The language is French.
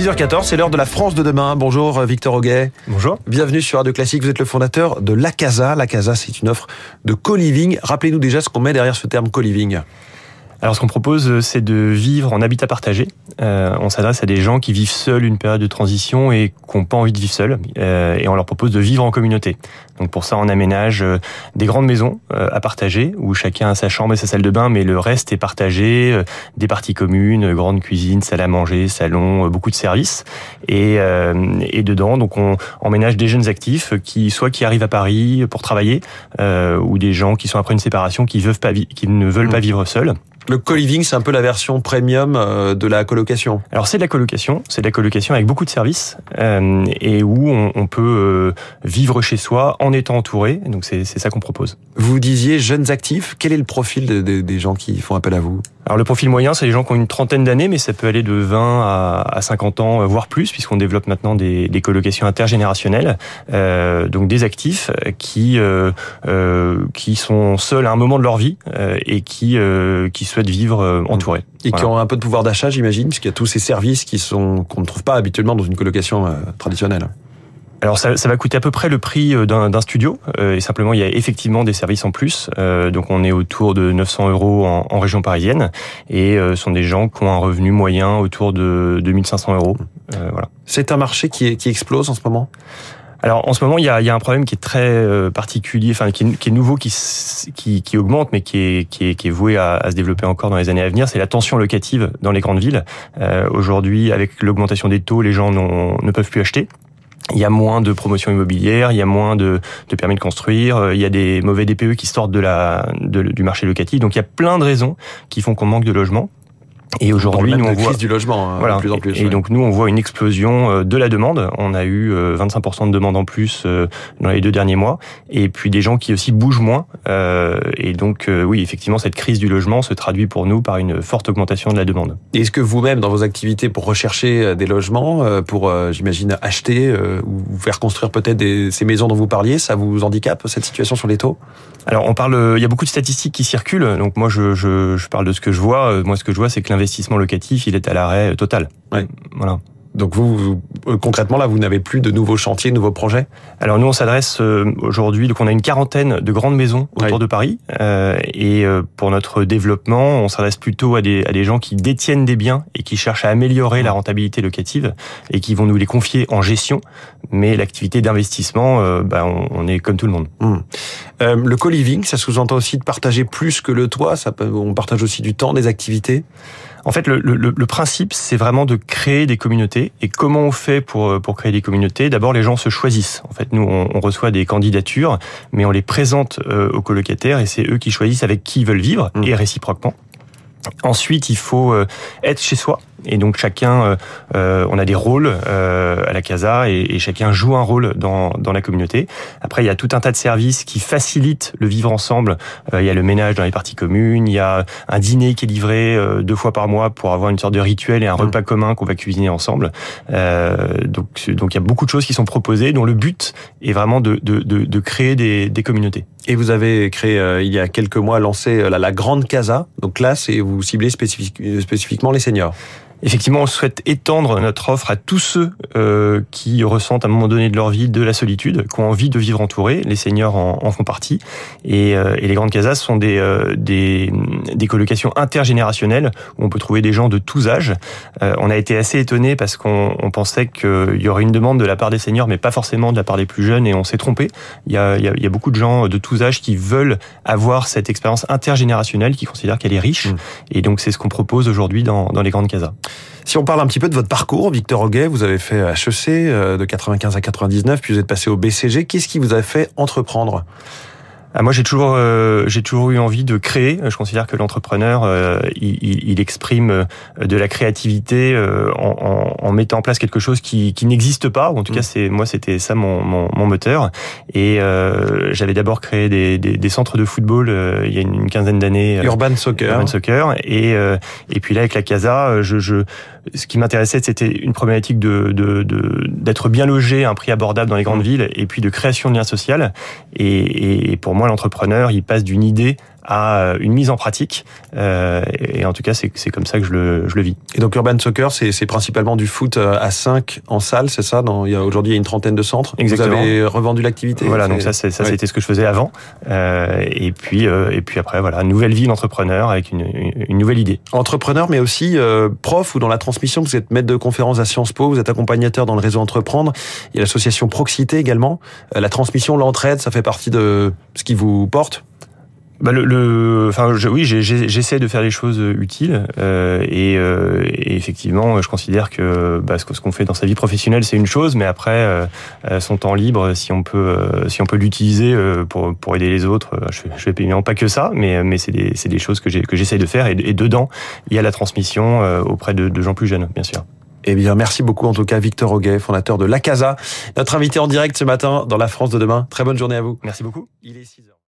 6h14, c'est l'heure de la France de demain. Bonjour Victor Auguet. Bonjour. Bienvenue sur Radio Classique. Vous êtes le fondateur de La Casa. La Casa, c'est une offre de co-living. Rappelez-nous déjà ce qu'on met derrière ce terme co-living. Alors ce qu'on propose, euh, c'est de vivre en habitat partagé. Euh, on s'adresse à des gens qui vivent seuls une période de transition et qui n'ont pas envie de vivre seuls. Euh, et on leur propose de vivre en communauté. Donc pour ça, on aménage euh, des grandes maisons euh, à partager, où chacun a sa chambre et sa salle de bain, mais le reste est partagé, euh, des parties communes, grande cuisine, salle à manger, salon, beaucoup de services. Et, et dedans, donc on emménage des jeunes actifs qui soit qui arrivent à Paris pour travailler, ou des gens qui sont après une séparation qui, veulent pas qui ne veulent pas mmh. vivre seuls. Le co-living, c'est un peu la version premium euh, de la colocation. Alors c'est de la colocation, c'est de la colocation avec beaucoup de services euh, et où on, on peut euh, vivre chez soi en étant entouré. Donc c'est ça qu'on propose. Vous disiez jeunes actifs. Quel est le profil de, de, des gens qui font appel à vous? Alors le profil moyen, c'est les gens qui ont une trentaine d'années, mais ça peut aller de 20 à, 50 ans, voire plus, puisqu'on développe maintenant des, des colocations intergénérationnelles, euh, donc des actifs qui euh, euh, qui sont seuls à un moment de leur vie euh, et qui euh, qui souhaitent vivre euh, entourés. Et qui ont un peu de pouvoir d'achat, j'imagine, puisqu'il y a tous ces services qui sont qu'on ne trouve pas habituellement dans une colocation traditionnelle. Alors ça, ça, va coûter à peu près le prix euh, d'un studio euh, et simplement il y a effectivement des services en plus. Euh, donc on est autour de 900 euros en, en région parisienne et ce sont des gens qui ont un revenu moyen autour de 2500 euros. voilà. C'est un marché qui, qui explose en ce moment? Alors en ce moment, il y a, il y a un problème qui est très particulier, enfin qui est, qui est nouveau, qui, qui, qui, augmente, mais qui est, qui est, qui est voué à, à, se développer encore dans les années à venir. C'est la tension locative dans les grandes villes. Euh, Aujourd'hui, avec l'augmentation des taux, les gens ne peuvent plus acheter il y a moins de promotion immobilière, il y a moins de, permis de construire, euh, il y a des mauvais DPE qui sortent du marché locatif. Donc il y a plein de raisons qui font qu'on manque de logements. Et aujourd'hui, nous on voit du logement hein, voilà. de plus en plus. Et, donc nous on voit une explosion euh, de la demande. On a eu 25% euh, de demande en plus euh, dans les deux derniers mois, et puis des gens qui aussi bougent moins. Et donc oui, effectivement, cette crise du logement se traduit pour nous par une forte augmentation de la demande. Est-ce que vous-même, dans vos activités pour rechercher des logements, pour j'imagine acheter ou faire construire peut-être ces maisons dont vous parliez, ça vous handicape cette situation sur les taux? Alors on parle, il y a beaucoup de statistiques qui circulent. Donc moi je, je, je parle de ce que je vois. Moi ce que je vois, c'est que l'investissement locatif, il est à l'arrêt total. Ouais. Voilà. Donc vous, euh, concrètement là, vous n'avez plus de nouveaux chantiers, de nouveaux projets? Alors nous, on s'adresse euh, aujourd'hui, donc on a une quarantaine de grandes maisons autour de Paris, euh, et euh, pour notre développement, on s'adresse plutôt à des, à des gens qui détiennent des biens et qui cherchent à améliorer la rentabilité locative et qui vont nous les confier en gestion. Mais l'activité d'investissement, bah, on, on, est comme tout le monde. Mmh. le co-living, ça sous-entend aussi de partager plus que le toit. Ça peut, on partage aussi du temps, des activités? En fait, le, le, le principe, c'est vraiment de créer des communautés. Et comment on fait pour, pour créer des communautés D'abord, les gens se choisissent. En fait, nous, on, on reçoit des candidatures, mais on les présente euh, aux colocataires et c'est eux qui choisissent avec qui ils veulent vivre mmh. et réciproquement. Ensuite, il faut euh, être chez soi. Et donc chacun, euh, euh, on a des rôles euh, à la casa et, et, chacun joue un rôle dans, dans la communauté. Après, il y a tout un tas de services qui facilitent le vivre ensemble. Euh, il y a le ménage dans les parties communes, il y a un dîner qui est livré euh, deux fois par mois pour avoir une sorte de rituel et un mmh. repas commun qu'on va cuisiner ensemble. donc, donc il y a beaucoup de choses qui sont proposées dont le but est vraiment de, de, de, de créer des, des communautés. Et vous avez créé il y a quelques mois lancé la, la Grande Casa. Donc là, c'est vous ciblez spécifique, spécifiquement les seniors. Effectivement, on souhaite étendre notre offre à tous ceux euh, qui ressentent à un moment donné de leur vie de la solitude, qui ont envie de vivre entourés. Les seniors en, en font partie. Et, euh, et, les grandes casas sont des, euh, des, des, colocations intergénérationnelles où on peut trouver des gens de tous âges. Euh, on a été assez étonné parce qu'on on pensait qu'il y aurait une demande de la part des seniors, mais pas forcément de la part des plus jeunes, et on s'est trompé. Il y, a, y a, y a, beaucoup de gens de tous âges qui veulent avoir cette expérience intergénérationnelle, qui considèrent qu'elle est riche. Mmh. Et donc c'est ce qu'on propose aujourd'hui dans, dans les grandes casas. Si on parle un petit peu de votre parcours, Victor Auguet, vous avez fait HEC euh, de 95 à 99, puis vous êtes passé au BCG. Qu'est-ce qui vous a fait entreprendre? Ah, moi, j'ai toujours, euh, j'ai toujours eu envie de créer. Je considère que l'entrepreneur, euh, il, il, exprime euh, de la créativité euh, en, en, en, mettant en place quelque chose qui, qui n'existe pas. Ou en tout mmh. cas, c'est moi, c'était ça mon, mon, mon, moteur. Et euh, j'avais d'abord créé des, des, des, centres de football il y a une, quinzaine d'années. Urban Soccer. Urban Soccer. Et et puis là, avec la Casa, je, je ce qui m'intéressait, c'était une problématique de d'être de, bien logé à un prix abordable dans les grandes mmh. villes, et puis de création de liens sociaux. Et, et pour moi, l'entrepreneur, il passe d'une idée à une mise en pratique. et en tout cas, c'est comme ça que je le, je le vis. Et donc Urban Soccer, c'est principalement du foot à 5 en salle, c'est ça? Il y a Aujourd'hui, il y a une trentaine de centres. Exactement. Vous avez revendu l'activité? Voilà, donc ça, ça c'était ce que je faisais avant. et puis, et puis après, voilà, nouvelle vie d'entrepreneur avec une, une, nouvelle idée. Entrepreneur, mais aussi prof ou dans la transmission. Vous êtes maître de conférence à Sciences Po, vous êtes accompagnateur dans le réseau Entreprendre. Il y a l'association Proxité également. La transmission, l'entraide, ça fait partie de ce qui vous porte? Bah le, le, enfin, je, oui, j'essaie de faire les choses utiles euh, et, euh, et, effectivement, je considère que bah, ce qu'on fait dans sa vie professionnelle, c'est une chose, mais après, euh, son temps libre, si on peut, euh, si on peut l'utiliser euh, pour, pour aider les autres, je, je fais évidemment pas que ça, mais, mais c'est des, des choses que j'essaie de faire et, et, dedans, il y a la transmission auprès de, de gens plus jeunes, bien sûr. Eh bien, merci beaucoup en tout cas, Victor Auguet, fondateur de La Casa, notre invité en direct ce matin dans La France de demain. Très bonne journée à vous. Merci beaucoup. Il est 6 heures.